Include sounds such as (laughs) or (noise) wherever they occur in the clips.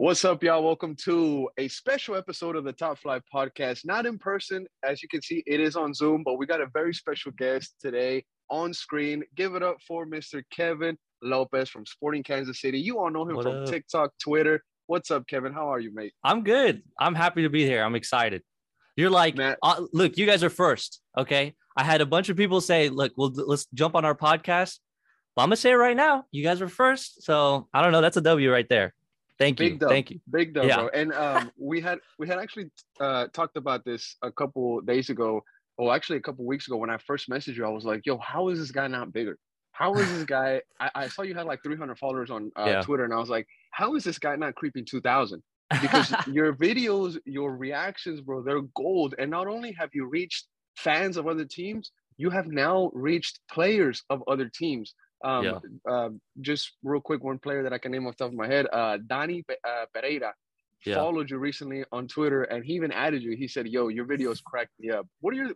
What's up, y'all? Welcome to a special episode of the Top Flight Podcast. Not in person, as you can see, it is on Zoom, but we got a very special guest today on screen. Give it up for Mr. Kevin Lopez from Sporting Kansas City. You all know him What from up? TikTok, Twitter. What's up, Kevin? How are you, mate? I'm good. I'm happy to be here. I'm excited. You're like, uh, look, you guys are first. Okay. I had a bunch of people say, look, well, let's jump on our podcast. But I'm gonna say it right now. You guys were first. So I don't know. That's a W right there. Thank you. Big dub. Thank you. Big dub, Yeah. bro. And um, (laughs) we had we had actually uh, talked about this a couple days ago. Well, actually, a couple weeks ago when I first messaged you, I was like, "Yo, how is this guy not bigger? How is this guy?" (laughs) I, I saw you had like 300 followers on uh, Yeah. Twitter, and I was like, "How is this guy not creeping 2,000?" (laughs) Because your videos, your reactions, bro, they're gold. And not only have you reached fans of other teams, you have now reached players of other teams. Um, Yeah. uh, just real quick, one player that I can name off the top of my head, uh, Dani Pe- uh, Pereira Yeah. followed you recently on Twitter, and he even added you. He said, "Yo, your videos cracked me up." What are your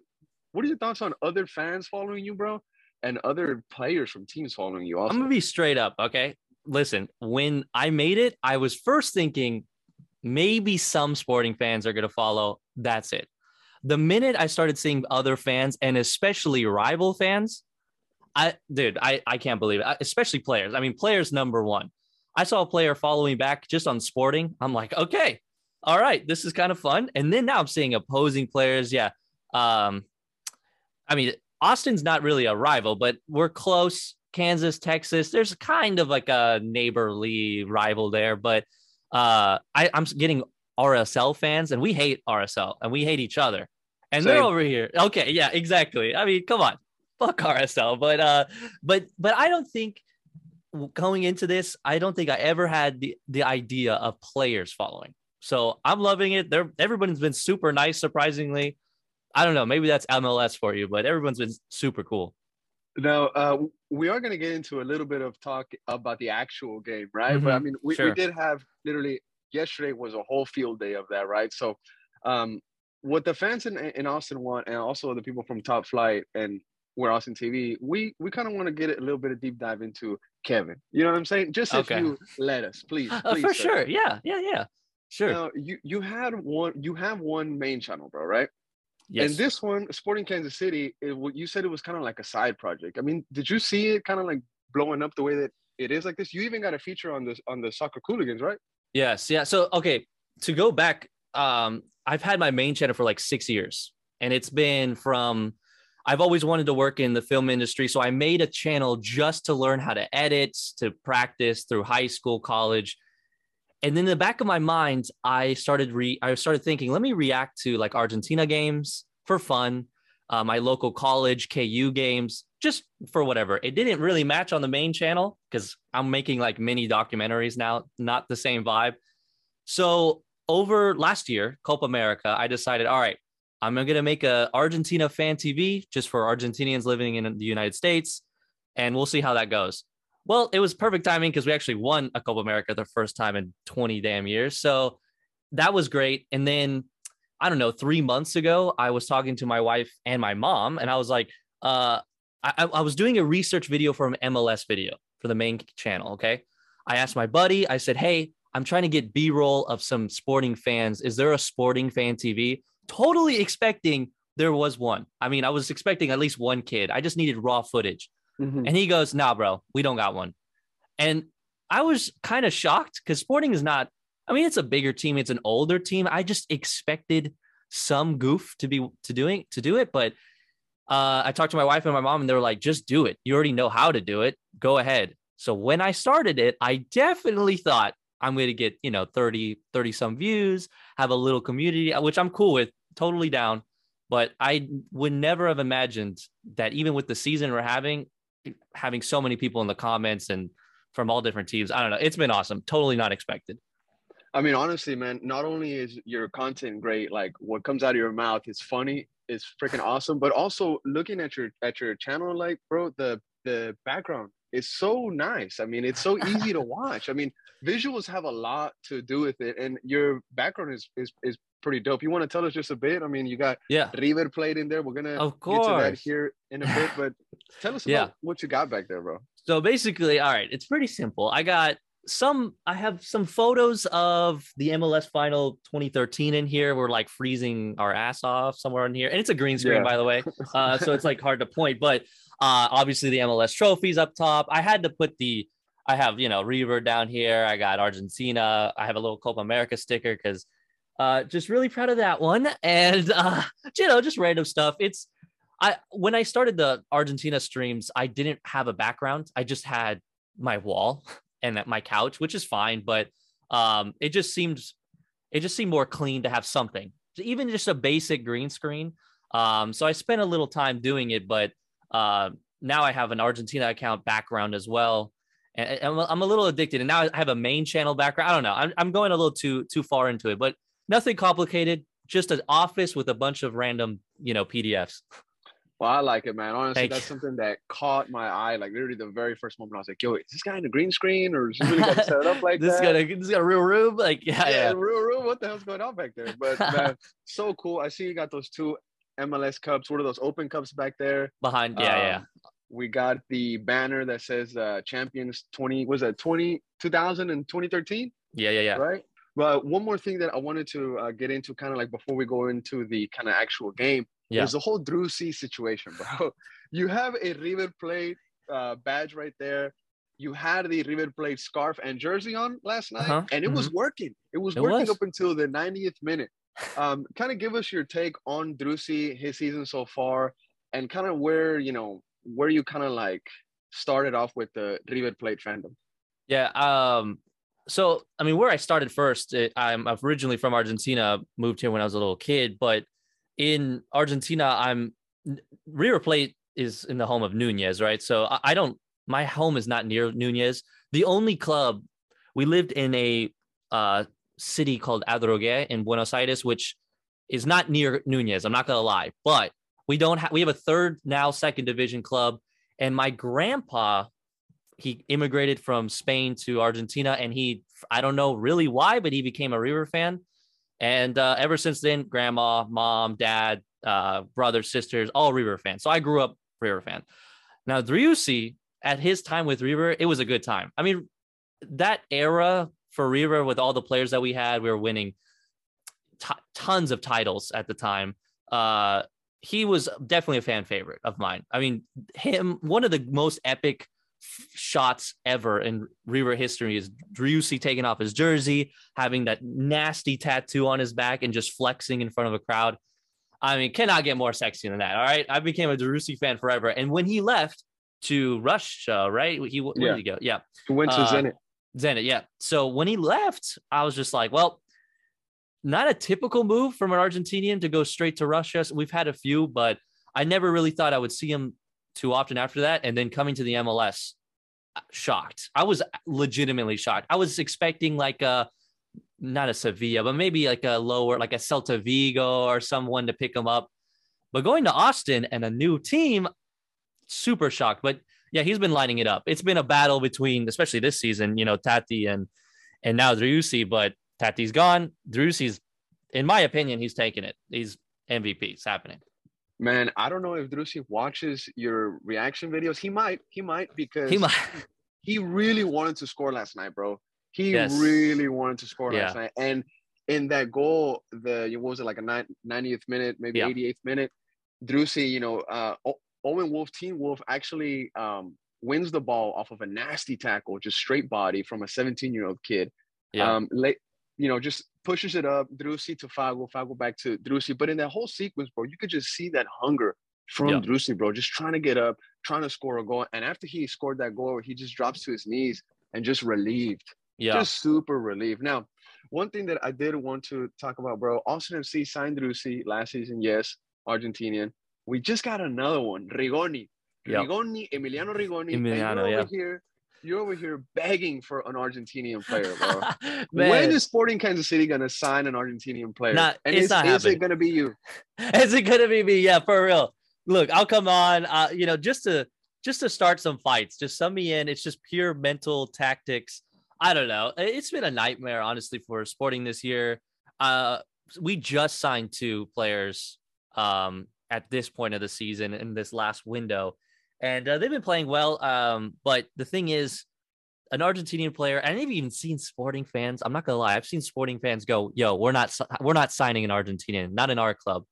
What are your thoughts on other fans following you, bro, and other players from teams following you? Also, I'm gonna be straight up. Okay. Listen, when I made it, I was first thinking maybe some sporting fans are gonna follow. That's it. The minute I started seeing other fans and especially rival fans, I dude, I, I can't believe it. I- Especially players. I mean, players number one. I saw a player follow me back just on sporting. I'm like, okay, all right, this is kind of fun. And then now I'm seeing opposing players. Yeah. Um, I mean, Austin's not really a rival, but we're close. Kansas, Texas, there's kind of like a neighborly rival there, but uh, I, I'm getting RSL fans, and we hate RSL, and we hate each other, and they're over here. Okay, yeah, exactly. I mean, come on, fuck RSL, but uh, but but I don't think going into this, I don't think I ever had the the idea of players following. So I'm loving it. They're everyone's been super nice, surprisingly. I don't know, maybe that's MLS for you, but everyone's been super cool. now uh, we are going to get into a little bit of talk about the actual game, right? But I Mhm, mean, we, we did have literally yesterday was a whole field day of that, right? So, um, what the fans in, in Austin want, and also the people from Top Flight and we're Austin TV, we we kind of want to get a little bit of deep dive into Kevin. You know what I'm saying? Just if you let us, please. Uh, please for sir. sure. Yeah, yeah, yeah. Sure. Now you you had one you have one main channel, bro, right? yes. And this one, Sporting Kansas City, it, you said it was kind of like a side project. I mean, did you see it kind of like blowing up the way that it is like this? You even got a feature on this on the soccer cooligans, right? Yes, yeah. So okay, to go back, um, I've had my main channel for like six years, and it's been from I've always wanted to work in the film industry, so I made a channel just to learn how to edit, to practice through high school, college. And then in the back of my mind, I started re I started thinking, let me react to like Argentina games for fun, uh, my local college KU games, just for whatever. It didn't really match on the main channel because I'm making like mini documentaries now, not the same vibe. So over last year, Copa America, I decided, all right, I'm gonna make a Argentina fan TV just for Argentinians living in the United States, and we'll see how that goes. Well, it was perfect timing because we actually won a Copa America the first time in 20 damn years. So that was great. And then I don't know, three months ago, I was talking to my wife and my mom, and I was like, uh, I, I was doing a research video for an MLS video for the main channel. Okay. I asked my buddy, I said, Hey, I'm trying to get B roll of some sporting fans. Is there a sporting fan TV? Totally expecting there was one. I mean, I was expecting at least one kid. I just needed raw footage. Mhm. And he goes, Nah, bro, we don't got one. And I was kind of shocked because Sporting is not, I mean, it's a bigger team, it's an older team. I just expected some goof to be to doing to do it. But uh, I talked to my wife and my mom, and they were like, just do it. You already know how to do it. Go ahead. So when I started it, I definitely thought I'm going to get, you know, 30, 30 some views, have a little community, uh, which I'm cool with, totally down. But I would never have imagined that even with the season we're having, having so many people in the comments and from all different teams. I don't know. It's been awesome. Totally not expected. I mean, honestly, man, not only is your content great, like what comes out of your mouth is funny, is freaking awesome, but also looking at your at your channel, like, bro, the the background is so nice. I mean, it's so easy to watch. I mean, visuals have a lot to do with it, and your background is is is pretty dope. You want to tell us just a bit? I mean, you got Yeah. River played in there. We're gonna Of get to that here in a bit, but tell us (laughs) Yeah. about what you got back there, bro. So basically, all right, it's pretty simple. I got some I have some photos of the MLS final 2013 in here. We're like freezing our ass off somewhere in here. And it's a green screen, Yeah. by the way. Uh, so it's like hard to point, but uh obviously the MLS trophies up top. I had to put the I have, you know, River down here. I got Argentina. I have a little Copa America sticker because uh just really proud of that one. And uh, (laughs) you know, just random stuff. It's I when I started the Argentina streams, I didn't have a background. I just had my wall (laughs) and my couch, which is fine, but um it just seems it just seemed more clean to have something. Even just a basic green screen. Um so I spent a little time doing it, but uh now I have an Argentina account background as well. And and I'm, a little addicted. And now I have a main channel background. I don't know. I'm, I'm going a little too too far into it, but nothing complicated. Just an office with a bunch of random, you know, PDFs. Well, I like it, man. Honestly, Thank that's you. something that caught my eye. Like literally the very first moment, I was like, "Yo, is this guy in a green screen, or is he really got set up like (laughs) this that?" got a this got a real room. Like, yeah, yeah, yeah. real, room. What the hell's going on back there? But (laughs) man, so cool. I see you got those two MLS cups. What are those open cups back there? Behind, yeah, yeah. Um, We got the banner that says uh, Champions 20, was that 20, 2000 and 2013? Yeah, yeah, yeah. right? But one more thing that I wanted to uh, get into, kind of like before we go into the kind of actual game, Yeah. is the whole Driussi situation, bro. (laughs) You have a River Plate uh, badge right there. You had the River Plate scarf and jersey on last night, Uh-huh, and it was working. It was It working was. up until the 90th minute. Um, kind of give us your take on Driussi, his season so far, and kind of where you know where you kind of like started off with the River Plate fandom. Yeah. Um. So I mean, where I started first, it, I'm originally from Argentina. Moved here when I was a little kid, but in Argentina, I'm River Plate is in the home of Nunez, right? So I, I don't. My home is not near Nunez. The only club we lived in a uh, city called Adrogué in Buenos Aires, which is not near Nunez. I'm not gonna lie, but we don't have. We have a third now second division club, and my grandpa he immigrated from Spain to Argentina, and he I don't know really why, but he became a River fan, and uh, ever since then, grandma, mom, dad, uh, brothers, sisters, all River fans. So I grew up River fan. Now Driussi, at his time with River, it was a good time. I mean, that era for River with all the players that we had, we were winning t- tons of titles at the time. Uh, he was definitely a fan favorite of mine. I mean, him one of the most epic shots ever in River history is Driussi taking off his jersey, having that nasty tattoo on his back, and just flexing in front of a crowd. I mean, cannot get more sexy than that. All right, I became a Driussi fan forever. And when he left to Russia, right? He where Yeah. did he go? Yeah, Who went to Uh, Zenit? Zenit, yeah. So when he left, I was just like, well, not a typical move from an Argentinian to go straight to Russia. So we've had a few, but I never really thought I would see him too often after that. And then coming to the MLS, uh, shocked. I was legitimately shocked. I was expecting like a not a Sevilla, but maybe like a lower, like a Celta Vigo or someone to pick him up. But going to Austin and a new team, super shocked. But yeah, he's been lining it up. It's been a battle between, especially this season, you know, Tati and and now Driussi, but Tati's gone. Driussi's, in my opinion, he's taking it. He's MVP. It's happening. Man, I don't know if Driussi watches your reaction videos. He might. He might because He might. (laughs) he really wanted to score last night, bro. He Yes. really wanted to score last night. And in that goal, the what was it like a nine, 90th minute, maybe Yeah. 88th minute, Driussi, you know, uh, Owen Wolff, Teen Wolf actually um, wins the ball off of a nasty tackle, just straight body from a 17 year old kid. Yeah. Um, late, you know, just pushes it up, Driussi to Fago, Fago back to Driussi. But in that whole sequence, bro, you could just see that hunger from Yeah. Driussi, bro, just trying to get up, trying to score a goal. And after he scored that goal, he just drops to his knees and just relieved, yeah. just super relieved. Now, one thing that I did want to talk about, bro, Austin FC signed Driussi last season, yes, Argentinian. We just got another one, Rigoni. Yep. Rigoni, Emiliano Rigoni. Emiliano, you're yeah. over here. You're over here begging for an Argentinian player, bro. (laughs) When is Sporting Kansas City gonna sign an Argentinian player? Not- and it's is, not is happening. it gonna be you? (laughs) is it gonna be me? Yeah, for real. Look, I'll come on. Uh, you know, just to just to start some fights, just sum me in. It's just pure mental tactics. I don't know. It's been a nightmare, honestly, for Sporting this year. Uh, we just signed two players um, at this point of the season in this last window, and uh, they've been playing well. Um, but the thing is, an Argentinian player, and I've even seen sporting fans. I'm not gonna lie, I've seen sporting fans go, "Yo, we're not we're not signing an Argentinian, not in our club."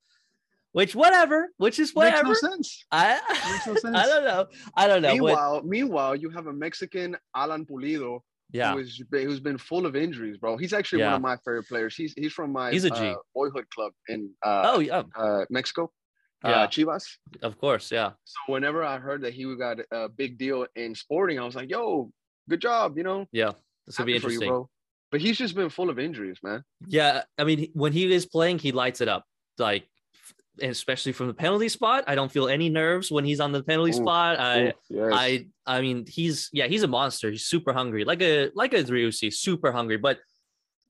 Which whatever, which is whatever. Makes no sense. I Makes no (laughs) I don't know. I don't know. Meanwhile, meanwhile, you have a Mexican Alan Pulido yeah, who's who's been full of injuries, bro. He's actually one of my favorite players. He's he's from my He's a G. uh, boyhood club in uh, oh yeah, uh, Mexico, Yeah. uh, Chivas. of course, yeah, So whenever I heard that he got a big deal in sporting, I was like, "Yo, good job," you know. yeah. This will be you, interesting. bro. But he's just been full of injuries, man. Yeah, I mean, when he is playing, he lights it up. Like, especially from the penalty spot, I don't feel any nerves when he's on the penalty Oof, spot. I, Oof, yes. I, I mean, he's yeah, he's a monster. He's super hungry, like a like a Driussi, super hungry. But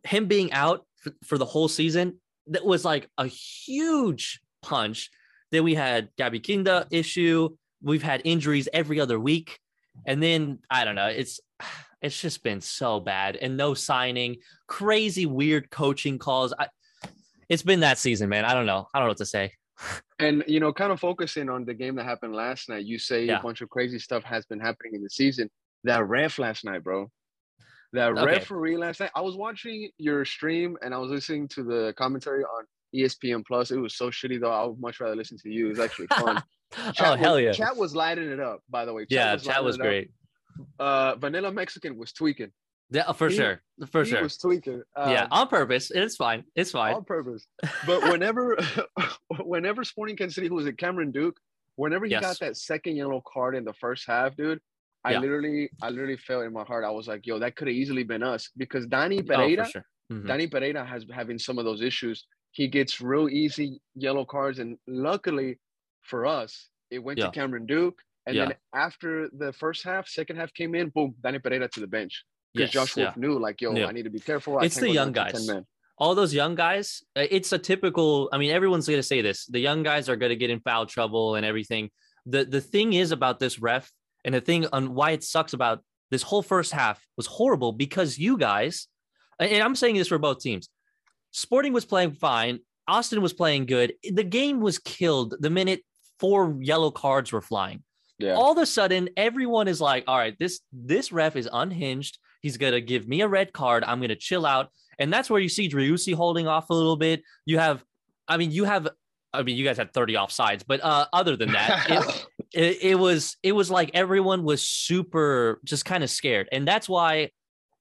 him being out for, for the whole season, that was like a huge punch. Then we had Gadi Kinda issue. We've had injuries every other week, and then I don't know. It's (sighs) it's just been so bad and no signing, crazy weird coaching calls. I, it's been that season, man. I don't know. I don't know what to say. (laughs) And you know, kind of focusing on the game that happened last night, you say Yeah. a bunch of crazy stuff has been happening in the season. That ref last night, bro. That Okay. referee last night. I was watching your stream and I was listening to the commentary on ESPN Plus. It was so shitty though. I would much rather listen to you. It was actually fun. (laughs) oh Chat hell was, yeah, Chat was lighting it up, by the way. yeah. lighting Chat was great. Uh, Vanilla Mexican was tweaking. Yeah, for He- sure, for he sure. was tweaking. yeah, Um, on purpose. It's fine. It's fine. on purpose. (laughs) But whenever, (laughs) whenever Sporting Kansas City, who was it, Cameron Duke, whenever he Yes. got that second yellow card in the first half, dude, I Yeah. literally, I literally felt in my heart. I was like, yo, that could have easily been us because Danny oh, Pereira, for sure. Mhm. Danny Pereira has having some of those issues. He gets real easy yellow cards, and luckily for us, it went Yeah. to Cameron Duke. And Yeah. then after the first half, second half came in, boom, Danny Pereira to the bench because Yes, Josh yeah. Knew, like, yo. I need to be careful. I It's the young guys. all those young guys, uh, it's a typical. I mean, everyone's going to say this. The young guys are going to get in foul trouble and everything. The the thing is about this ref, and the thing on why it sucks about this whole first half was horrible because you guys, and I'm saying this for both teams. Sporting was playing fine. Austin was playing good. The game was killed the minute four yellow cards were flying Yeah. all of a sudden everyone is like all right this this ref is unhinged he's gonna give me a red card i'm gonna chill out and that's where you see Driussi holding off a little bit you have i mean you have i mean you guys had 30 offsides but uh other than that (laughs) it, it, it was it was like everyone was super just kind of scared and that's why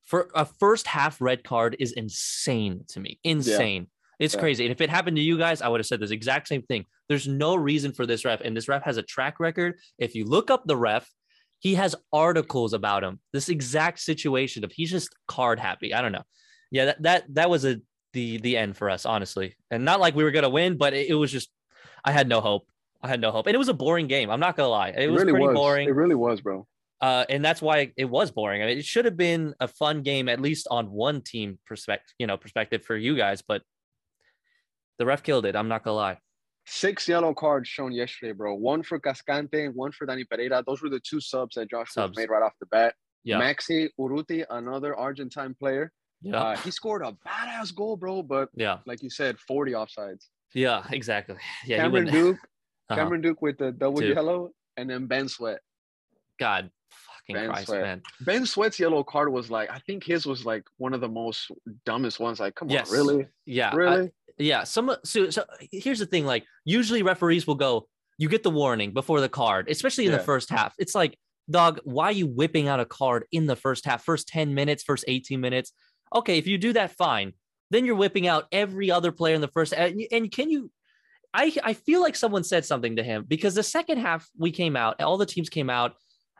for a first half red card is insane to me. Insane. It's Yeah. crazy. And if it happened to you guys i would have said this exact same thing. There's no reason for this ref and this ref has a track record. If you look up the ref he has articles about him. This exact situation of he's just card happy. I don't know. Yeah that that, that was a the the end for us honestly. And not like we were gonna win but it, it was just i had no hope. I had no hope, and it was a boring game. I'm not gonna lie; it, was really pretty was. boring. It really was, bro. Uh, and that's why it was boring. I mean, it should have been a fun game, at least on one team perspective, you know, perspective for you guys. But the ref killed it. I'm not gonna lie. Six yellow cards shown yesterday, bro. One for Cascante one for Dani Pereira. Those were the two subs that Josh Subs. made right off the bat. Yeah, Maxi Urruti, another Argentine player. yeah, Uh, he scored a badass goal, bro. But yeah, like you said, 40 offsides. yeah, exactly. (laughs) Yeah, Cameron Duke, (laughs) Uh-huh. Cameron Duke with the double Two. yellow, and then Ben Sweat. God, fucking Ben Christ, Sweat. man. Ben Sweat's yellow card was like, I think his was like one of the most dumbest ones. Like, come Yes. on, really? Yeah, I- Really? yeah. Some so, so here's the thing. Like usually referees will go, you get the warning before the card, especially in the first half. It's like, dog, why are you whipping out a card in the first half, first 10 minutes, first 18 minutes? Okay, if you do that, fine. Then you're whipping out every other player in the first and, and can you I I feel like someone said something to him because the second half we came out, all the teams came out,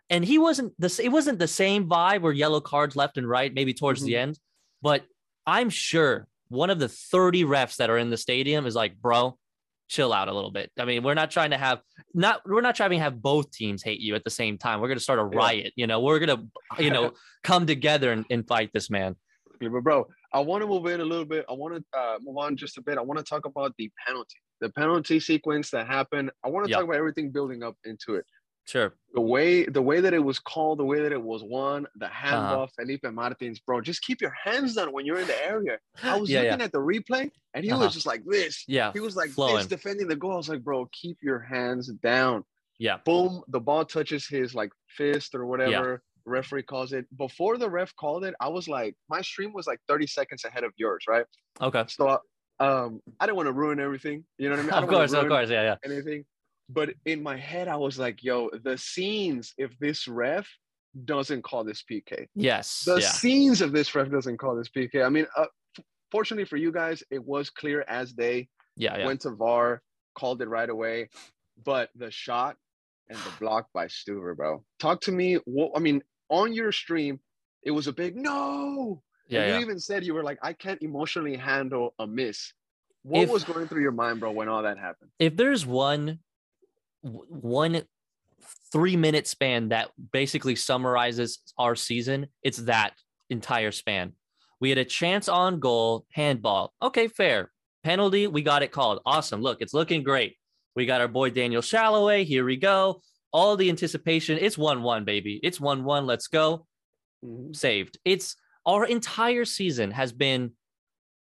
and he wasn't the it wasn't the same vibe where yellow cards left and right, maybe towards the end. But I'm sure one of the 30 refs that are in the stadium is like, bro, chill out a little bit. I mean, we're not trying to have not we're not trying to have both teams hate you at the same time. We're gonna start a riot, you know, we're gonna, you know, (laughs) come together and, and fight this man. But bro, I want to move in a little bit. I want to uh, move on just a bit. I want to talk about the penalty, the penalty sequence that happened. I want to Yeah. talk about everything building up into it. Sure. The way, the way that it was called, the way that it was won, the Uh-huh. Felipe Martins, bro. Just keep your hands down when you're in the area. I was yeah, looking yeah. at the replay, and he Uh-huh. was just like this. Yeah. He was like flowing. this, defending the goal. I was like, bro, keep your hands down. Yeah. Boom, the ball touches his like fist or whatever. Yeah. referee calls it. Before the ref called it, I was like, my stream was like 30 seconds ahead of yours, right? Okay. So um, I didn't want to ruin everything. You know what I mean? I Of course, of course, yeah, yeah. Anything. But in my head, I was like, yo, the scenes if this ref doesn't call this PK. Yes. The yeah. scenes of this ref doesn't call this PK. I mean, uh, f- fortunately for you guys, it was clear as day. Yeah, yeah. Went to VAR, called it right away. But the shot and the block by Stuver, bro. Talk to me. What I mean, on your stream, it was a big no. Yeah, yeah. you even said you were like, I can't emotionally handle a miss. What If- was going through your mind, bro, when all that happened? if there's one one three minute span that basically summarizes our season, it's that entire span. We had a chance on goal, handball. Okay, fair. Penalty, we got it called. Awesome. Look, it's looking great. We got our boy Daniel Salloi. Here we go. All the anticipation. It's 1 1, baby. It's 1 1. Let's go. Mm-hmm. Saved. It's our entire season has been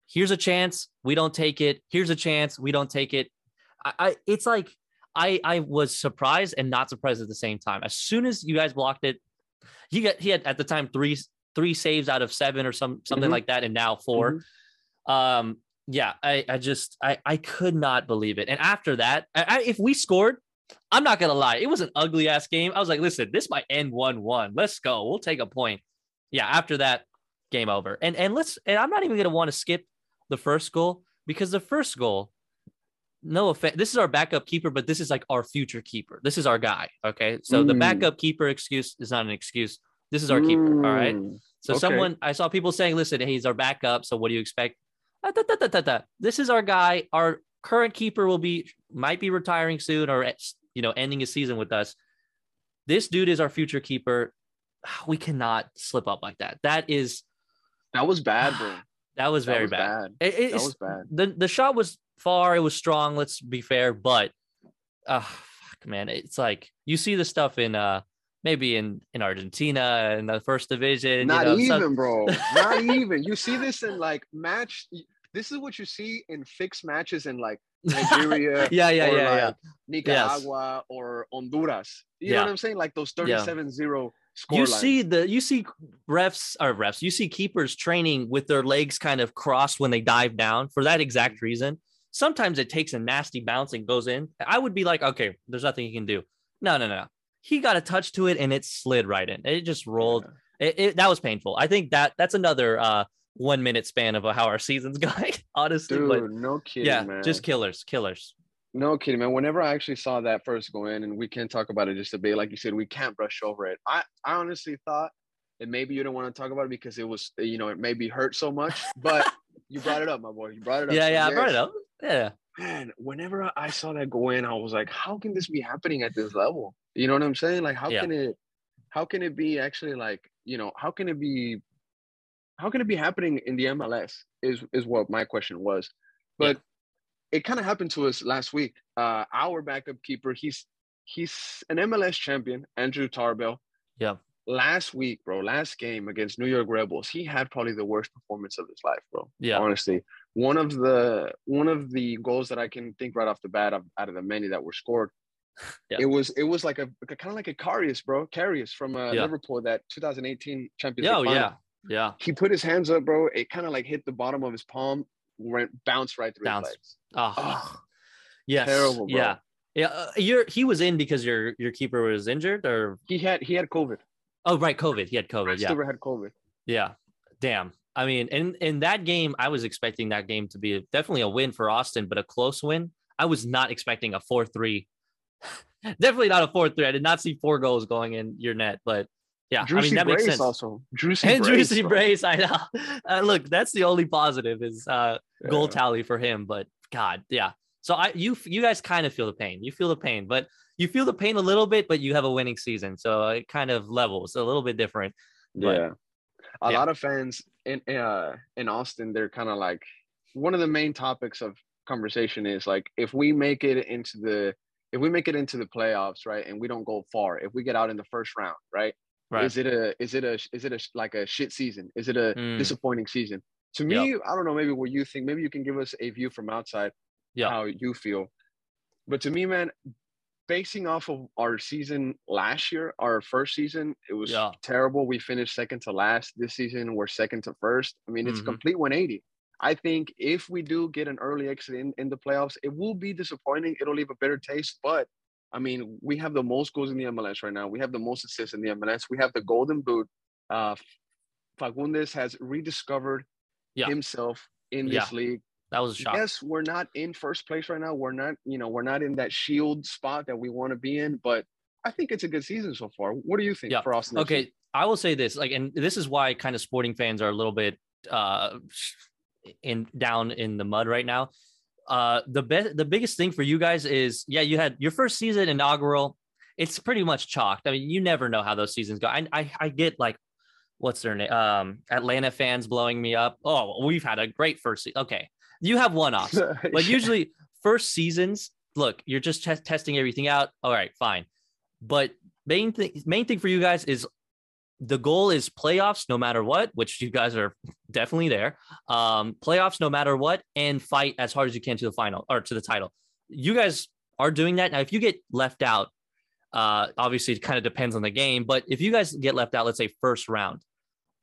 here's a chance. We don't take it. Here's a chance. We don't take it. I, I it's like I I was surprised and not surprised at the same time. As soon as you guys blocked it, he got he had at the time three three saves out of seven or some something Mhm. like that, and now 4 Um, yeah, I I just I I could not believe it. And after that, I, I, if we scored, I'm not gonna lie, it was an ugly ass game. I was like, listen, this might end one one. Let's go. We'll take a point. Yeah, after that, game over. And and let's and I'm not even gonna want to skip the first goal because the first goal, no offense, this is our backup keeper, but this is like our future keeper. This is our guy. Okay, so the Mm. backup keeper excuse is not an excuse. This is our keeper. All right. Mm. So Okay. someone I saw people saying, listen, hey, he's our backup. So what do you expect? Ah, da, da, da. This is our guy. Our current keeper will be might be retiring soon or you know ending his season with us. This dude is our future keeper. We cannot slip up like that. That is That was bad, bro. (sighs) that was That very was bad. bad. It- That was bad. the the shot was far. It was strong. Let's be fair, but uh, fuck, man, it's like you see the stuff in uh maybe in in Argentina in the first division. Not you know, even, bro. Not (laughs) even. You see this in like match. This is what you see in fixed matches in like Nigeria, (laughs) yeah, yeah, or yeah, yeah. like Nicaragua, or Honduras. You know what I'm saying? Like those Yeah. 37-0 score you lines. see the you see refs or refs you see keepers training with their legs kind of crossed when they dive down for that Mm. exact reason sometimes it takes a nasty bounce and goes in i would be like okay there's nothing he can do no no no he got a touch to it and it slid right in it just rolled it, it- that was painful i think that that's another uh one minute span of how our season's (laughs) going honestly Dude, but no kidding, yeah man. just killers killers No kidding, man. Whenever I actually saw that first go in, and we can talk about it just a bit, like you said, we can't brush over it. I, I honestly thought that maybe you don't want to talk about it because it was, you know, it maybe hurt so much. But (laughs) you brought it up, my boy. You brought it up. yeah So yeah i brought it up yeah Man, whenever I saw that go in, I was like, how can this be happening at this level? You know what I'm saying? Like, how Yeah. can it, how can it be actually like, you know, how can it be, how can it be happening in the MLS? Is is what my question was, but it kind of happened to us last week. Uh, our backup keeper, he's he's an MLS champion, Andrew Tarbell. Yeah. Last week, bro, last game against New York Red Bulls, he had probably the worst performance of his life, bro. Yeah. Honestly, one of the one of the goals that I can think right off the bat of, out of the many that were scored, (laughs) Yeah. it was it was like a, kind of like a Karius, bro. Karius from uh, Yeah. Liverpool, that 2018 Champions oh, League final. yeah yeah He put his hands up, bro. It kind of like hit the bottom of his palm, went bounced right through Bounced. his legs. oh Oh, Yes. Terrible, bro. Yeah. Yeah. Uh, you're he was in because your your keeper was injured or he had he had COVID. oh right, COVID. He had COVID. Yeah. Stuver had COVID. Yeah. Damn. I mean, in in that game, I was expecting that game to be definitely a win for Austin, but a close win. I was not expecting a 4-3. (laughs) definitely not a 4-3. I did not see four goals going in your net, but yeah, I mean that Brace makes sense. also. Driussi and (laughs) Brace, bro. Brace, I know. (laughs) Uh, look, that's the only positive is uh goal tally for him. But God, yeah. So I you you guys kind of feel the pain. You feel the pain, but you feel the pain a little bit, but you have a winning season, so it kind of levels a little bit different. But- Yeah. A yeah. lot of fans in uh in Austin, they're kind of like one of the main topics of conversation is like if we make it into the if we make it into the playoffs, right, and we don't go far, if we get out in the first round, right, Right. is it a is it a is it a like a shit season? Is it a Mm. disappointing season? To me, I don't know. Maybe what you think. Maybe you can give us a view from outside Yeah. how you feel. But to me, man, basing off of our season last year, our first season, it was Yeah. terrible. We finished second to last. This season, we're second to first. I mean, it's Mhm. a complete 180. I think if we do get an early exit in, in the playoffs, it will be disappointing. It'll leave a bitter taste. But I mean, we have the most goals in the MLS right now. We have the most assists in the MLS. We have the golden boot. Uh, Fagundez has rediscovered Yeah. himself in Yeah. this league. That was a shock. Yes, we're not in first place right now. We're not, you know, we're not in that shield spot that we want to be in, but I think it's a good season so far. What do you think Yeah. for Austin? Okay, I will say this, like, and this is why kind of sporting fans are a little bit uh in down in the mud right now. Uh the best the biggest thing for you guys is yeah, you had your first season inaugural. It's pretty much chalked. I mean, you never know how those seasons go. I I, I get like what's their name? Um Atlanta fans blowing me up. Oh, we've had a great first season. Okay. You have one offs. (laughs) But usually first seasons, look, you're just te- testing everything out. All right, fine. But main thing main thing for you guys is the goal is playoffs no matter what, which you guys are (laughs) definitely there. Um, playoffs no matter what, and fight as hard as you can to the final or to the title. You guys are doing that now. If you get left out, uh, obviously it kind of depends on the game. But if you guys get left out, let's say first round,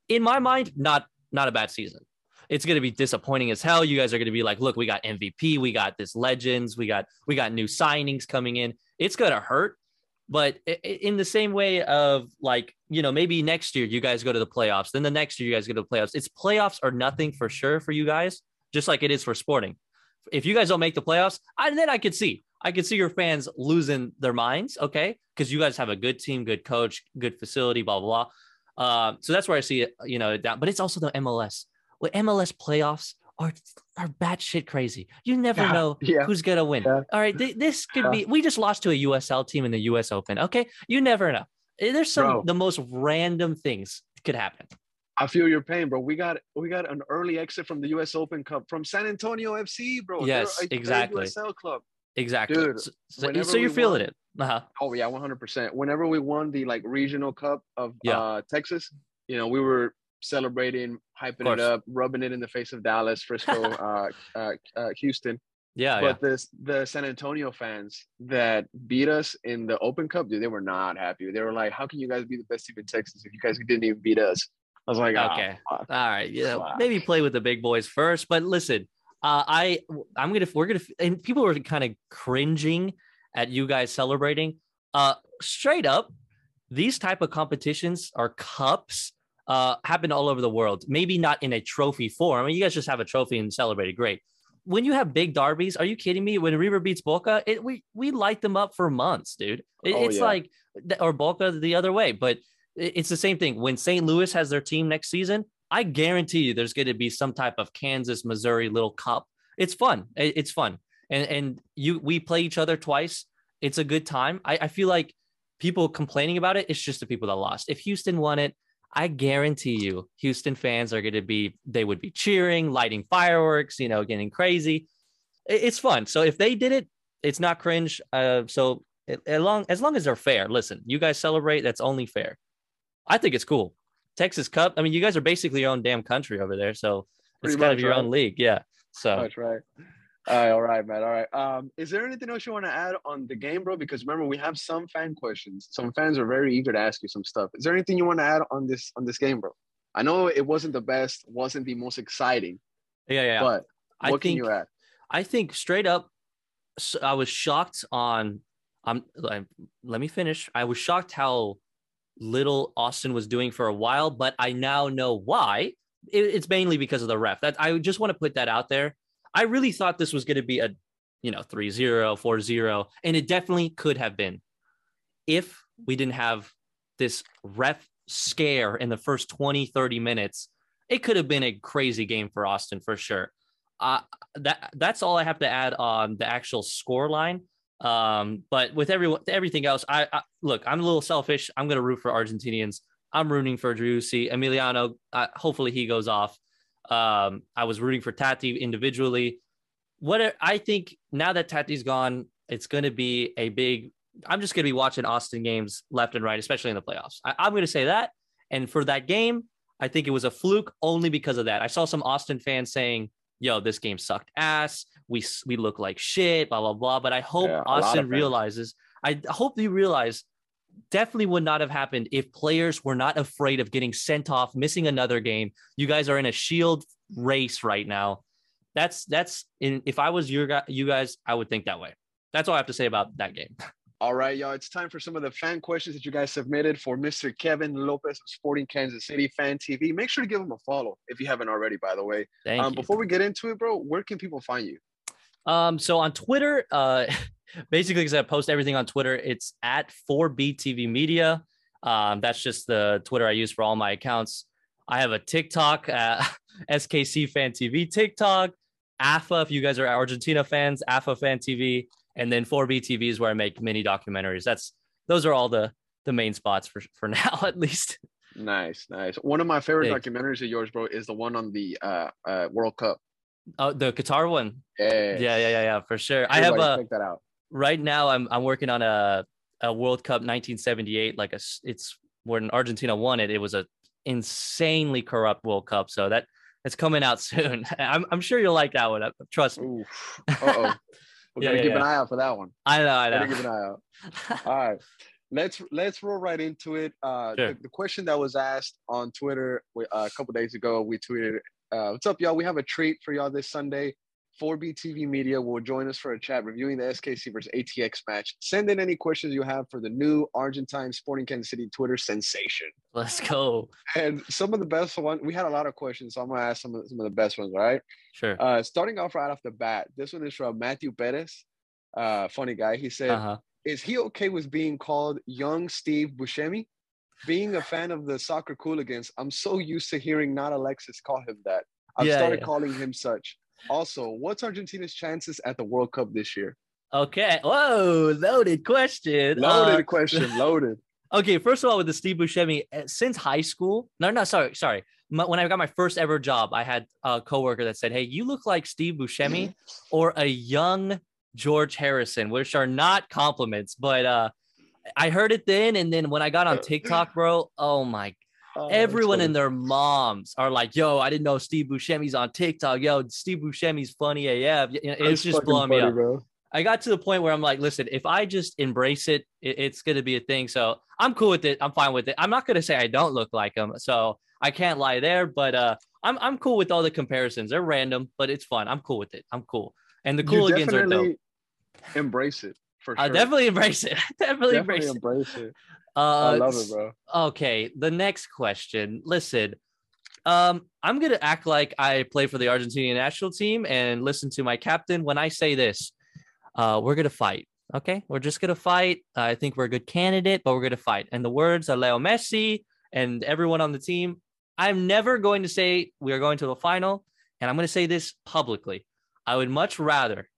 in my mind, not not a bad season. It's going to be disappointing as hell. You guys are going to be like, look, we got MVP, we got this legends, we got we got new signings coming in. It's going to hurt, but in the same way of like, you know, maybe next year you guys go to the playoffs, then the next year you guys go to the playoffs. It's playoffs or nothing for sure for you guys, just like it is for sporting. If you guys don't make the playoffs, I, then I could see, I could see your fans losing their minds, okay, because you guys have a good team, good coach, good facility, blah blah blah. Uh, so that's where I see it, you know, down. But it's also the MLS. Well, MLS playoffs are are batshit crazy. You never Yeah, know yeah, who's gonna win. yeah. All right, th- this could be. We just lost to a USL team in the US Open. Okay, you never know. Eh, There's some Bro. the most random things could happen. I feel your pain, bro. We got we got an early exit from the U.S. Open Cup from San Antonio FC, bro. Yes, a exactly. USL club. Exactly. Dude, so, so- so you're feeling won- it. Uh-huh. Oh yeah, one hundred percent. Whenever we won the like regional cup of uh, Texas, you know, we were celebrating, hyping it up, rubbing it in the face of Dallas, Frisco, (laughs) uh, uh, uh, Houston. Yeah, yeah. but this the San Antonio fans that beat us in the Open Cup, dude, they were not happy. They were like, "How can you guys be the best team in Texas if you guys didn't even beat us?" I was like, "Ah, Okay. fuck." All right, yeah, Fuck. maybe play with the big boys first. But listen, uh, I I'm gonna we're gonna and people were kind of cringing at you guys celebrating. Uh, straight up, these type of competitions are cups uh happen all over the world. Maybe not in a trophy form. I mean, you guys just have a trophy and celebrate it. Great. When you have big derbies, are you kidding me? When River beats Boca, it, we we light them up for months, dude. It- Oh, it's yeah. like or Boca the other way, but it's the same thing. When St. Louis has their team next season, I guarantee you there's going to be some type of Kansas, Missouri little cup. It's fun. It's fun. And and you we play each other twice. It's a good time. I, I feel like people complaining about it, it's just the people that lost. If Houston won it, I guarantee you Houston fans are going to be they would be cheering, lighting fireworks, you know, getting crazy. It's fun. So if they did it, it's not cringe. Uh, so it- as long as long as they're fair, listen, you guys celebrate. That's only fair. I think it's cool. Texas Cup. I mean, you guys are basically your own damn country over there, so it's kind of your right? own league. Yeah. So That's right. All right, all right, man. All right. Um, is there anything else you want to add on the game, bro? Because remember, we have some fan questions. Some fans are very eager to ask you some stuff. Is there anything you want to add on this on this game, bro? I know it wasn't the best, wasn't the most exciting, yeah, yeah. but I what can think you add? I think straight up, I was shocked on. I'm. I'm- let me finish. I was shocked how little Austin was doing for a while, but I now know why. It- it's mainly because of the ref. That I just want to put that out there. I really thought this was going to be a, you know, 3-0, 4-0, and it definitely could have been if we didn't have this ref scare in the first 20, 30 minutes. It could have been a crazy game for Austin for sure. Uh, that that's all I have to add on the actual score line. Um, but with everyone, everything else, I, I look. I'm a little selfish. I'm going to root for Argentinians. I'm rooting for Driussi, Emiliano. Uh, hopefully, he goes off. Um, I was rooting for Tati individually. What I think now that Tati's gone, it's going to be a big. I'm just going to be watching Austin games left and right, especially in the playoffs. I, I'm going to say that. And for that game, I think it was a fluke only because of that. I saw some Austin fans saying, "Yo, this game sucked ass. We we look like shit." Blah blah blah. But I hope Yeah, a lot of Austin realizes. I hope you realize definitely would not have happened if players were not afraid of getting sent off, missing another game. You guys are in a shield race right now. That's that's in if I was your you guys, I would think that way. That's all I have to say about that game. (laughs) All right, y'all. It's time for some of the fan questions that you guys submitted for Mr. Kevin Lopez of Sporting Kansas City Fan TV. Make sure to give him a follow if you haven't already, by the way. Thank um, you. Before we get into it, bro, where can people find you? Um, so on Twitter, uh, (laughs) basically because I post everything on Twitter, it's at 4BTV Media. Um, that's just the Twitter I use for all my accounts. I have a TikTok, uh, (laughs) SKC Fan TV TikTok, AFA. If you guys are Argentina fans, AFA Fan TV, and then 4BTV is where I make mini documentaries. That's those are all the the main spots for for (laughs) now, at least. Nice, nice. One of my favorite Thanks. documentaries of yours, bro, is the one on the uh, uh, World Cup. Oh, the Qatar one. Yeah, Yeah, yeah, yeah, yeah, for sure. I have a check that out. right now i'm i'm working on a a world cup 1978 like a it's when argentina won it it was a insanely corrupt world cup so that it's coming out (laughs) soon i'm, I'm sure you'll like that one uh, trust me oh. (laughs) We're Yeah, gonna yeah, keep an eye out for that one. i know i Gotta know keep an eye out. (laughs) All right. Let's let's roll right into it. Uh, Sure. the, the question that was asked on Twitter uh, a couple days ago, we tweeted, uh, "What's up, y'all? We have a treat for y'all this Sunday. 4BTV Media will join us for a chat reviewing the SKC versus ATX match. Send in any questions you have for the new Argentine Sporting Kansas City Twitter sensation. let's go And some of the best ones, we had a lot of questions, so I'm gonna ask some of, some of the best ones. All right. sure Uh, starting off right off the bat, this one is from Matthew Perez. Uh, funny guy. He said, uh-huh is he okay with being called young Steve Buscemi? Being a fan of the soccer cooligans, I'm so used to hearing not Alexis call him that. I've Yeah, started yeah. calling him such. Also, what's Argentina's chances at the World Cup this year? okay whoa loaded question Loaded Uh, question, (laughs) loaded. okay first of all with the steve buscemi uh, since high school no no sorry sorry My- when i got my first ever job i had a coworker that said hey you look like steve buscemi (laughs) or a young George Harrison, which are not compliments, but uh I heard it then and then when I got on TikTok, bro, oh my Oh, everyone and their moms are like, yo, I didn't know Steve Buscemi's on TikTok. Yo, Steve Buscemi's funny AF. You know, It just blowing me funny, up. bro. I got to the point where I'm like, listen, if I just embrace it, it it's gonna be a thing. So I'm cool with it. I'm fine with it. I'm not gonna say I don't look like him. So I can't lie there, but uh I'm I'm cool with all the comparisons. They're random, but it's fun. I'm cool with it. I'm cool. And the You cooligans are dope. embrace it for sure. I definitely embrace it. (laughs) definitely, Definitely embrace it. it. Uh, I love it, bro. Okay, the next question. Listen, um, I'm gonna act like I play for the Argentinian national team and listen to my captain when I say this. Uh, we're gonna fight. Okay, we're just gonna fight. I think we're a good candidate, but we're gonna fight. And the words are Leo Messi and everyone on the team. I'm never going to say we are going to the final, and I'm gonna say this publicly. I would much rather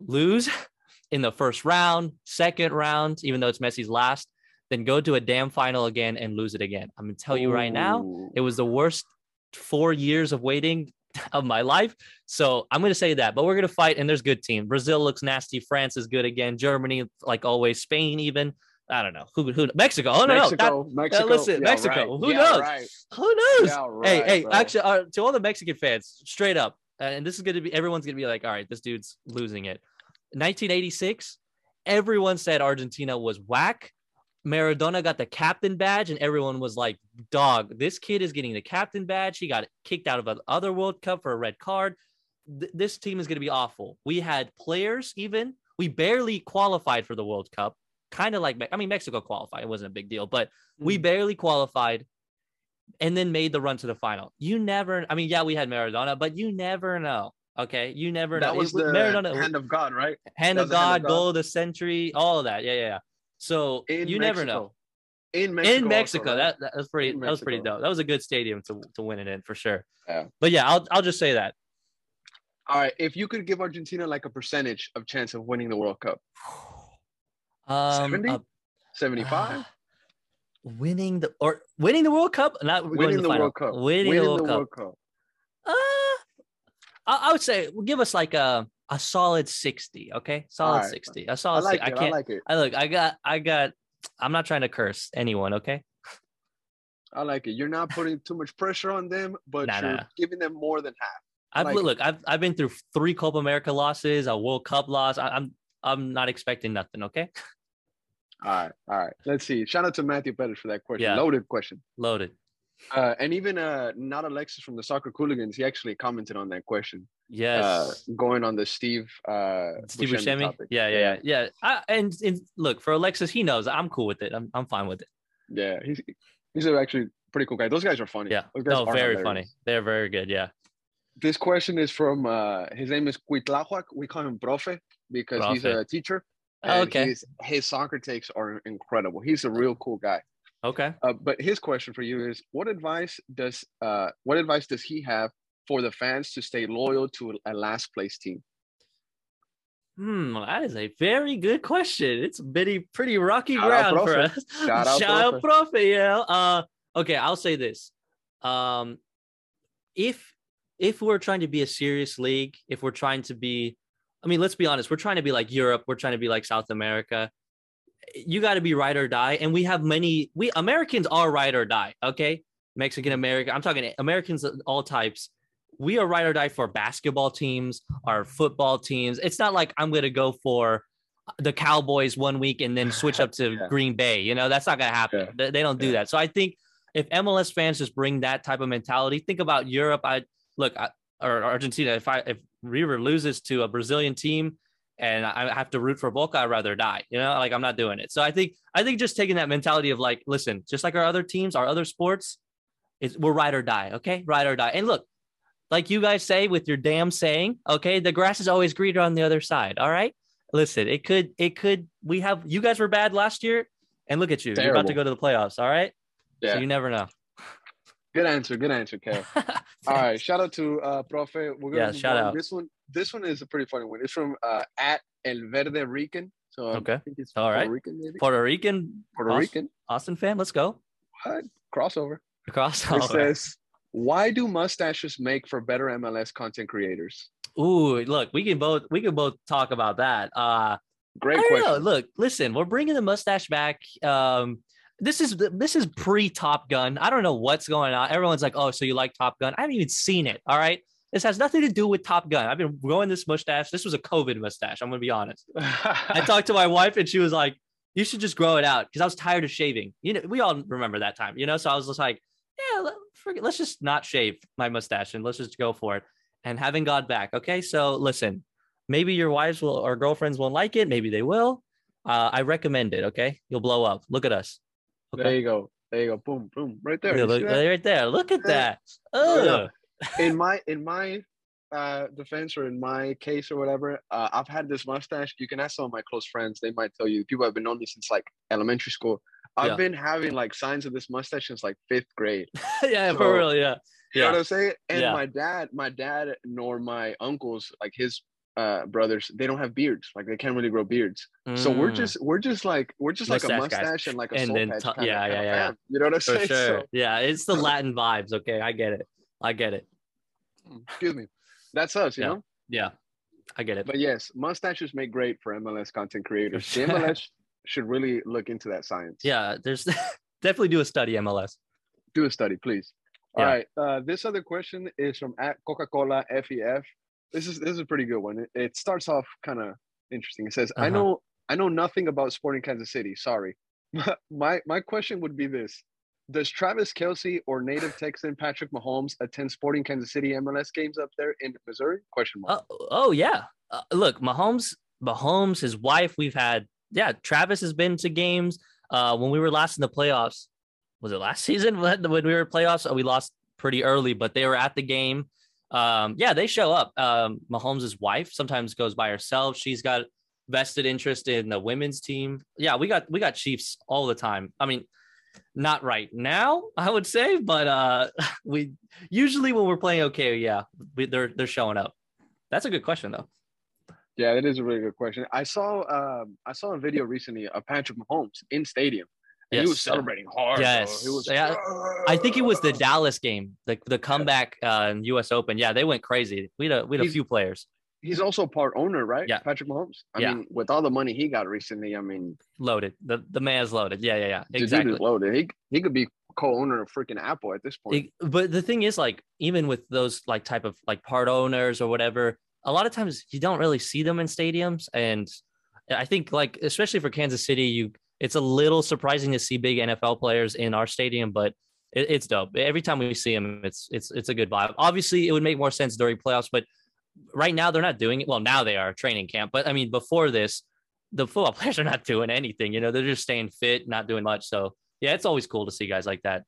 lose (laughs) in the first round, second round, even though it's Messi's last, then go to a damn final again and lose it again. I'm gonna tell you right now, it was the worst four years of waiting (laughs) of my life. So I'm gonna say that, but we're gonna fight, and there's good team. Brazil looks nasty. France is good again. Germany, like always. Spain, even. I don't know who. Who? Mexico. Oh no, no. That, Mexico, Mexico. listen, yeah, Mexico. right. Who Yeah, knows? Right. who knows? Yeah, hey, right, hey. bro. Actually, uh, to all the Mexican fans, straight up, uh, and this is gonna be everyone's gonna be like, all right, this dude's losing it. 1986, everyone said Argentina was whack. Maradona got the captain badge, and everyone was like, dog, this kid is getting the captain badge. He got kicked out of another World Cup for a red card. Th- this team is going to be awful. We had players, even. We barely qualified for the World Cup. Kind of like, I mean, Mexico qualified. It wasn't a big deal, but we Mm. barely qualified and then made the run to the final. You never, I mean, yeah, we had Maradona, but you never know. Okay. You never know. That It was the Maradona, hand of God, right? hand of the hand God, of God. goal of the century, all of that. Yeah, yeah, yeah. So In you never know. In Mexico. In Mexico, right? that, that was pretty. That was pretty dope. That was a good stadium to to win it in for sure. Yeah. But yeah, I'll I'll just say that. All right. If you could give Argentina like a percentage of chance of winning the World Cup, (sighs) Um, 70? uh, 75? (sighs) winning the or winning the World Cup, not winning the final. World Cup. Winning, the World Cup. Cup. I, I would say give us like a a solid sixty. Okay, solid Alright. sixty. A I solid. like 60. it. I can't. I like it. I look. I got. I got. I'm not trying to curse anyone. Okay. I like it. You're not putting too much pressure on them, but Nah, you're nah. giving them more than half. I I've like look. I've I've been through three Copa America losses, a World Cup loss. I, I'm I'm not expecting nothing. Okay. All right, all right. Let's see. Shout out to Matthew Pettis for that question. Yeah. Loaded question. Loaded. Uh, and even uh, not Alexis from the Soccer Cooligans, he actually commented on that question. Yes. Uh, going on the Steve uh, Steve Buscemi topic. Yeah, yeah, yeah, yeah. I, and, and look for Alexis, he knows I'm cool with it. I'm, I'm fine with it. Yeah, he's he's actually pretty cool guy. Those guys are funny. Yeah. No, very funny. They're very good. Yeah. This question is from uh, his name is Cuitlahuac. We call him Profe because he's a teacher. Oh, okay. His, his soccer takes are incredible. He's a real cool guy. Okay. Uh, but his question for you is: What advice does uh, what advice does he have for the fans to stay loyal to a last place team? Hmm, that is a very good question. It's pretty pretty rocky Shout out, ground for us. Shout out, (laughs) Shout out, Profe. Yeah. Uh, okay, I'll say this. Um, if if we're trying to be a serious league, if we're trying to be, I mean, let's be honest, we're trying to be like Europe, we're trying to be like South America. You got to be ride or die, and we have many. We Americans are ride or die. Okay, Mexican American. I'm talking Americans of all types. We are ride or die for basketball teams, our football teams. It's not like I'm going to go for the Cowboys one week and then switch up to (laughs) Yeah. Green Bay. You know, that's not going to happen. Yeah. They, don't do Yeah. that. So I think if MLS fans just bring that type of mentality, think about Europe. I look, I, or Argentina. If I if River loses to a Brazilian team and I have to root for Boca, I'd rather die. You know, like I'm not doing it. So I think I think just taking that mentality of like, listen, just like our other teams, our other sports, it's we're ride or die. Okay, ride or die. And look, like you guys say with your damn saying, okay, the grass is always greener on the other side. All right. Listen, it could, it could, we have, you guys were bad last year, and look at you. You're about to go to the playoffs. All right. Yeah. So you never know. Good answer. Good answer, Kev. (laughs) All right. Shout out to uh, Profe. We're gonna Yeah, shout out. This one, this one is a pretty funny one. It's from uh, at El Verde Rican. So um, Okay. I think it's All right. Puerto Rican, maybe. Puerto Rican, Puerto Rican. Austin fan. Let's go. What? Crossover. Crossover. It says, "Why do mustaches make for better MLS content creators?" Ooh, look, we can both, we can both talk about that. Uh, Great question. know. Look, listen, we're bringing the mustache back. Um, this is this is pre Top Gun. I don't know what's going on. Everyone's like, "Oh, so you like Top Gun?" I haven't even seen it. All right, this has nothing to do with Top Gun. I've been growing this mustache. This was a COVID mustache. I'm gonna be honest. I (laughs) talked to my wife, and she was like, "You should just grow it out," because I was tired of shaving. You know, we all remember that time. You know, so I was just like, "Yeah, let's just not shave my mustache and let's just go for it." And having God back, okay. So listen, maybe your wives will or girlfriends won't like it. Maybe they will. Uh, I recommend it. Okay, you'll blow up. Look at us. There you go. There you go. Boom, boom. Right there. Yeah, look, right there. Look at that. Yeah. In my in my uh defense or in my case or whatever, uh, I've had this mustache. You can ask some of my close friends; they might tell you. People have been known me since like elementary school. I've Yeah. been having like signs of this mustache since like fifth grade. (laughs) yeah, So- for real. Yeah. You know Yeah. what I'm saying? And Yeah. my dad, my dad, nor my uncles, like his uh brothers, they don't have beards. Like they can't really grow beards. So we're Mm, just we're just like we're just like a Mustache guys. and like a And soul patch t- yeah, yeah, yeah. You know what I'm for saying? (laughs) sure. So, Yeah, it's the Latin vibes. Okay, I get it. I get it. excuse me. That's us, you Yeah. know. Yeah, I get it. But yes, mustaches make great for MLS content creators. (laughs) The. MLS should really look into that science. Yeah, there's (laughs) definitely do a study MLS. Do a study, please. All Yeah. right. Uh, this other question is from at Coca-Cola FEF. This is this is a pretty good one. It, it starts off kind of interesting. It says, "I Uh-huh. know I know nothing about Sporting Kansas City. Sorry. (laughs) my my question would be this: Does Travis Kelce or native Texan Patrick Mahomes attend Sporting Kansas City MLS games up there in Missouri? Question mark. Oh, oh yeah. Uh, look, Mahomes, Mahomes, his wife. We've had yeah. Travis has been to games. Uh, when we were last in the playoffs, was it last (laughs) season when we were playoffs? We lost pretty early, but they were at the game. Um, yeah, they show up. Um, Mahomes' wife sometimes goes by herself. She's got vested interest in the women's team. Yeah, we got we got Chiefs all the time. I mean, not right now, I would say, but uh, (laughs) we usually when we're playing okay, yeah, we, they're they're showing up. That's a good question though. Yeah, that is a really good question. I saw um, I saw a video recently of Patrick Mahomes in stadium. And he was Yes. celebrating hard. Yes. He was, Yeah, I think it was the Dallas game, the the comeback uh, in U.S. Open. Yeah, they went crazy. We had a, we had a few players He's also part owner, right? Yeah. Patrick Mahomes. I Yeah. mean, with all the money he got recently, I mean, loaded. The the man's loaded. Yeah, yeah, yeah. the dude Exactly. is loaded. He he could be co-owner of freaking Apple at this point. It- but the thing is, like, even with those like type of like part owners or whatever, a lot of times you don't really see them in stadiums. And I think like especially for Kansas City, you it's a little surprising to see big NFL players in our stadium, but it, it's dope. Every time we see them, it's it's it's a good vibe. Obviously, it would make more sense during playoffs, but right now they're not doing it. Well, now they are training camp, but I mean, before this, the football (laughs) players are not doing anything. You know, they're just staying fit, not doing much. So yeah, it's always cool to see guys like that.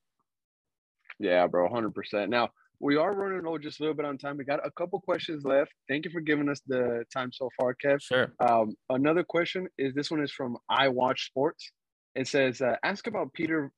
Yeah, bro, hundred percent. Now we are running over just a little bit on time. We got a couple questions left. Thank you for giving us the time so far, Kev. Sure. Um, another question is this one is from I Watch Sports. It says, uh, ask about Peter.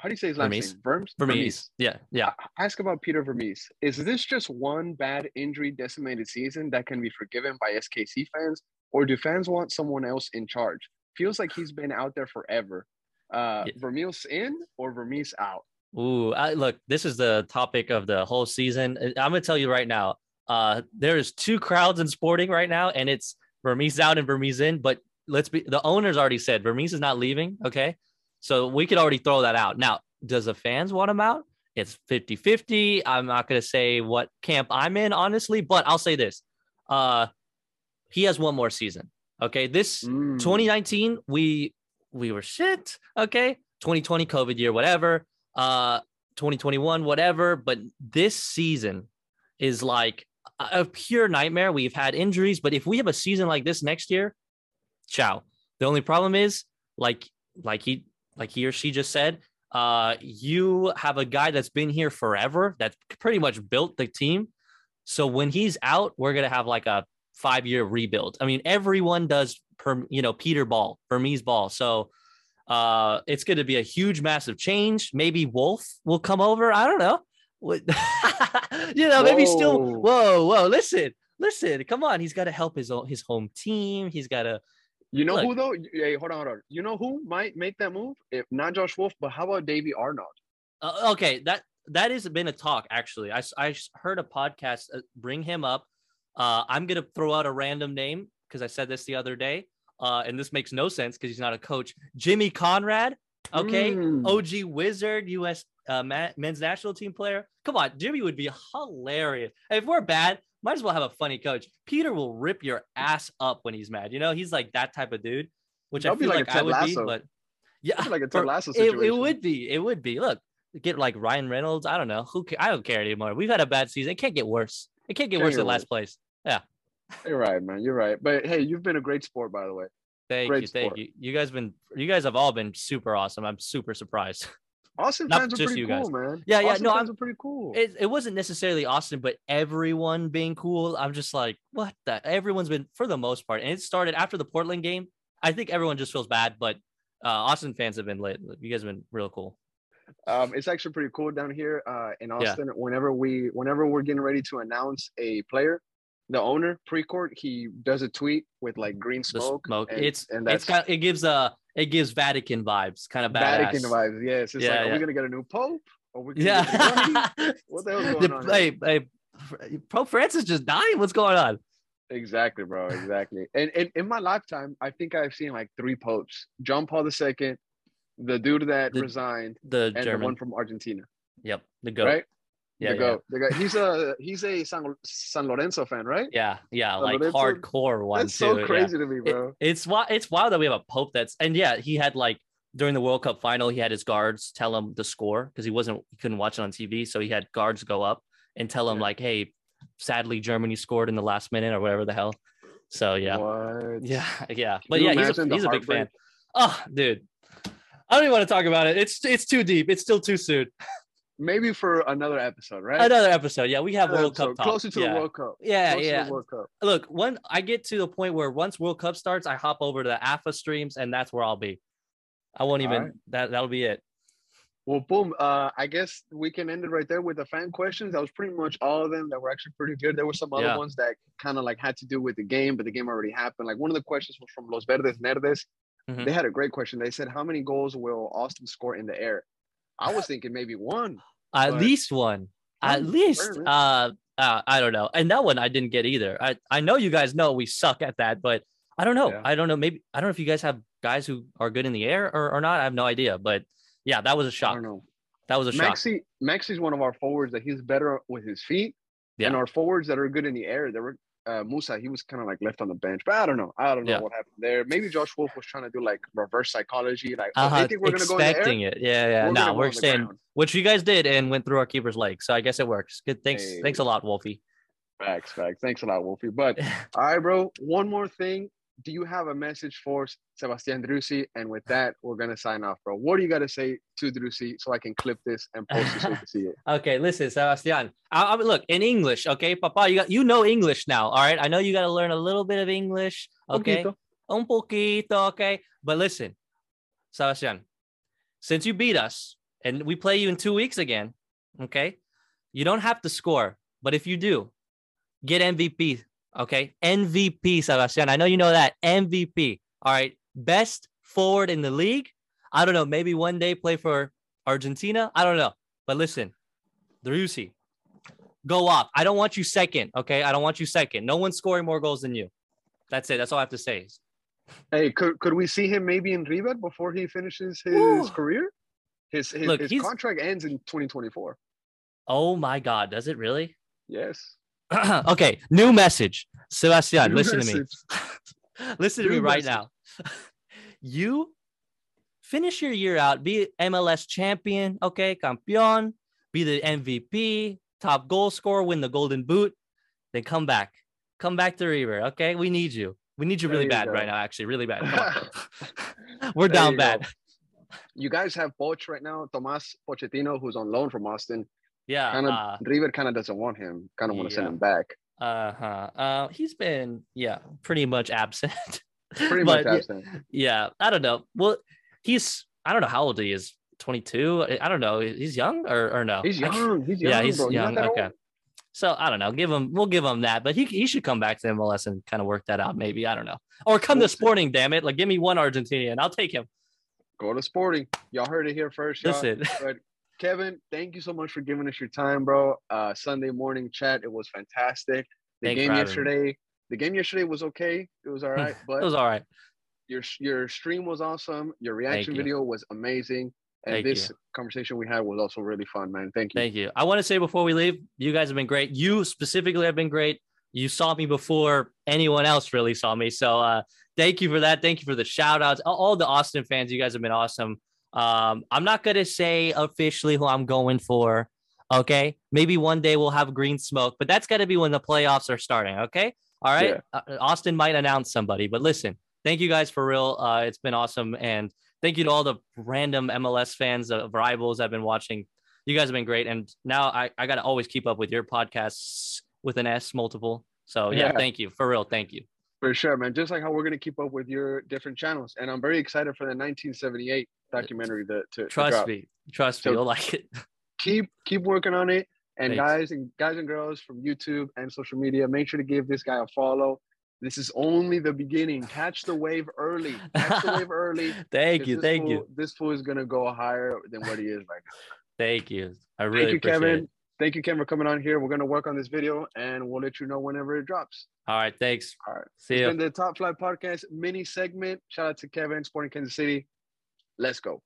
How do you say his last Vermes. name? Vermes. Vermes. Yeah, yeah. Ask about Peter Vermes. Is this just one bad injury decimated season that can be forgiven by SKC fans, or do fans want someone else in charge? Feels like he's been out there forever. Uh, Yeah. Vermes in or Vermes out? Ooh, I, look, this is the topic of the whole season. I'm gonna tell you right now, uh, there's two crowds in sporting right now, and it's Vermes out and Vermes in. But let's be the owners already said Vermes is not leaving. Okay. So we could already throw that out. Now, does the fans want him out? It's 50 50. I'm not going to say what camp I'm in, honestly, but I'll say this. Uh, he has one more season. Okay. This Mm. 2019, we we were shit. Okay. 2020, COVID year, whatever. Uh 2021, whatever. But this season is like a pure nightmare. We've had injuries, but if we have a season like this next year, ciao. The only problem is like like he like he or she just said, uh, you have a guy that's been here forever, that's pretty much built the team. So when he's out, we're gonna have like a five year rebuild. I mean, everyone does per you know Peter Ball, Vermes Ball. So uh, it's going to be a huge, massive change. Maybe Wolff will come over. I don't know. What- (laughs) you know, maybe still. Whoa. Whoa, whoa! Listen, listen. Come on, he's got to help his own his home team. He's got to. You know Look. who though? Hey, hold on, hold on. You know who might make that move? If not Josh Wolff, but how about Davy Arnaud? Uh, okay, that that has been a talk actually. I I heard a podcast uh, bring him up. Uh, I'm gonna throw out a random name because I said this the other day, uh, and this makes no sense because he's not a coach. Jimmy Conrad, okay, Mm. OG Wizard, U.S. Uh, men's national team player. Come on, Jimmy would be hilarious. If we're bad, might as well have a funny coach. Peter will rip your ass up when he's mad. You know, he's like that type of dude, which I That'd be feel like like, I would Lasso. be. But yeah, like a (laughs) Ted Lasso it, situation. it would be. It would be. Look, get like Ryan Reynolds. I don't know who. ca- I don't care anymore. We've had a bad season. It can't get worse. It can't get Can't worse than last place. Yeah. You're right, man. You're right. But hey, you've been a great sport, by the way. Thank Great you. Thank you. You guys been. You guys have all been super awesome. I'm super surprised. (laughs) Austin Not fans are pretty cool, man. Yeah, yeah, Austin no, fans I'm- are pretty cool. it, it wasn't necessarily Austin, but everyone being cool. I'm just like, what the? Everyone's been for the most part, and it started after the Portland game. I think everyone just feels bad, but uh, Austin fans have been lit. You guys have been real cool. um, it's actually pretty cool down here uh, in Yeah. Austin. Whenever we, whenever we're getting ready to announce a player, the owner Precourt, he does a tweet with like green smoke. smoke. and- it's and it's that's kind. it gives uh it gives Vatican vibes, kind of badass. Vatican vibes. Yes, it's Yeah, like, are yeah. we gonna get a new pope? Or we gonna get a new Yeah. What the hell's The- going on? hey, hey, Pope Francis just dying. What's going on? Exactly, bro. Exactly. And, and in my lifetime, I think I've seen like three popes: John Paul II, the dude that The resigned, The and the one from Argentina. yep. The goat. Right? Yeah, the yeah. The guy. He's a he's a San, San Lorenzo fan, right? Yeah, yeah, The like Lorenzo- hardcore one That's too. so yeah. crazy to me, It- bro. it's wild. It's wild that we have a pope that's and yeah, he had like during the World Cup final, he had his guards tell him the score because he wasn't he couldn't watch it on TV, so he had guards go up and tell him Yeah. like, "Hey, sadly Germany scored in the last minute or whatever the hell." So yeah, What? yeah, (laughs) yeah. But yeah, he's a, he's a big fan. Oh, dude, I don't even want to talk about it. It's it's too deep. It's still too soon. (laughs) Maybe for another episode, right? Another episode. Yeah, we have Another World Cup talk. closer to yeah. the World Cup. Yeah, Closer yeah. World Cup. Look, when I get to the point where once World Cup starts, I hop over to the AFA streams, and that's where I'll be. I won't even. Alright. That that'll be it. Well, boom. Uh, I guess we can end it right there with the fan questions. That was pretty much all of them that were actually pretty good. There were some other Yeah. ones that kind of like had to do with the game, but the game already happened. Like one of the questions was from Los Verdes Nerdes. Mhm. They had a great question. They said, "How many goals will Austin score in the air?" I was thinking maybe one. At But- least one. At least. Uh, uh, I don't know. And that one I didn't get either. I I know you guys know we suck at that, but I don't know. Yeah. I don't know. Maybe I don't know if you guys have guys who are good in the air or, or not. I have no idea. But yeah, that was a shock. don't know. That was a shock. Maxi Maxi's one of our forwards that he's better with his feet, Yeah. and our forwards that are good in the air. There were uh, Musa, he was kind of like left on the bench, but I don't know. I don't know Yeah. what happened there. Maybe Josh Wolff was trying to do like reverse psychology, like oh, Uh-huh, they think we're gonna go in the air. expecting it. Yeah, yeah. We're no, we're staying, which you guys did, and went through our keeper's leg. So I guess it works. Good. Thanks. Hey. Thanks a lot, Wolfie. Facts, facts. Thanks a lot, Wolfie. But (laughs) all right, bro. One more thing. Do you have a message for Sebastian Driussi? And with that, we're gonna sign off, bro. What do you got to say to Driussi so I can clip this and post it so you can see it? (laughs) Okay, listen, Sebastian. I, I look in English. Okay, Papa, you got you know English now. All right, I know you got to learn a little bit of English. Okay, Poquito. un poquito. Okay, but listen, Sebastian, since you beat us and we play you in two weeks again, okay, you don't have to score, but if you do, get MVP. Okay, MVP, Sebastian. I know you know that MVP. All right, best forward in the league. I don't know. Maybe one day play for Argentina. I don't know. But listen, Driussi, go off. I don't want you second. Okay. I don't want you second. No one's scoring more goals than you. That's it. That's all I have to say. Hey, could, could we see him maybe in River before he finishes his Woo. career? His his, Look, his contract ends in 2024. Oh my God. Does it really? Yes. (clears throat) okay. New message. Sebastian, New listen to me. message. (laughs) listen to me New right message. now. (laughs) you finish your year out, be MLS champion, okay, campeón, be the MVP, top goal scorer, win the golden boot, then come back. Come back to River, okay? We need you. We need you There really you bad go. right now, actually, really bad. (laughs) We're There down you go. bad. You guys have Poch right now, Tomas Pochettino, who's on loan from Austin. Yeah. Kind of uh, River kind of doesn't want him. Kind of want to send him back. uh-huh. Uh he's been yeah, pretty much absent. (laughs) Pretty But, much absent. yeah, I don't know. Well, he's I don't know how old he is. 22. I- don't know. He's young or or no? He's young. He's young. yeah, he's bro. young. old. Okay. So I don't know. Give him. We'll give him that, but he he should come back to MLS and kind of work that out. Maybe I don't know. Or come We'll to see. Sporting. Damn it! Like give me one Argentinian. I'll take him. Go to Sporting. Y'all heard it here first. Y'all. Listen. Kevin, thank you so much for giving us your time, bro. Uh, Sunday morning chat. It was fantastic. The Thanks game having me. yesterday. The game yesterday was okay. It was all (laughs) right, but It was all right. your your stream was awesome. Your reaction you. video was amazing, and Thank this conversation we had was also really fun, man. Thank you. Thank you. I want to say before we leave, you guys have been great. You specifically have been great. You saw me before anyone else really saw me. So uh, thank you for that. Thank you for the shout outs. All the Austin fans, you guys have been awesome. Um, I'm not going to say officially who I'm going for. Okay. Maybe one day we'll have green smoke, but that's got to be when the playoffs are starting. Okay. All right. Uh, Austin might announce somebody, but listen, thank you guys for real. Uh, it's been awesome. And thank you to all the random MLS fans of rivals I've been watching. You guys have been great. And now I, I got to always keep up with your podcasts with an S multiple. So yeah, Yeah. thank you for real. Thank you. For sure, man. Just like how we're gonna keep up with your different channels, and I'm very excited for the 1978 Uh, documentary that to Trust me. Trust So- me. You'll like it. (laughs) Keep keep working on it. And Thanks. guys and guys and girls from YouTube and social media, make sure to give this guy a follow. This is only the beginning. Catch the wave early. Catch the wave early. (laughs) thank you. Thank fool- you. This fool is gonna go higher than what he is right now. (laughs) Thank you. I really Thank you, Kevin. it. Thank you, Kevin, for coming on here. We're gonna work on this video and we'll let you know whenever it drops. All right. Thanks. All right. See It's you. been the Top Flight Podcast mini segment. Shout out to Kevin, Sporting Kansas City. Let's go.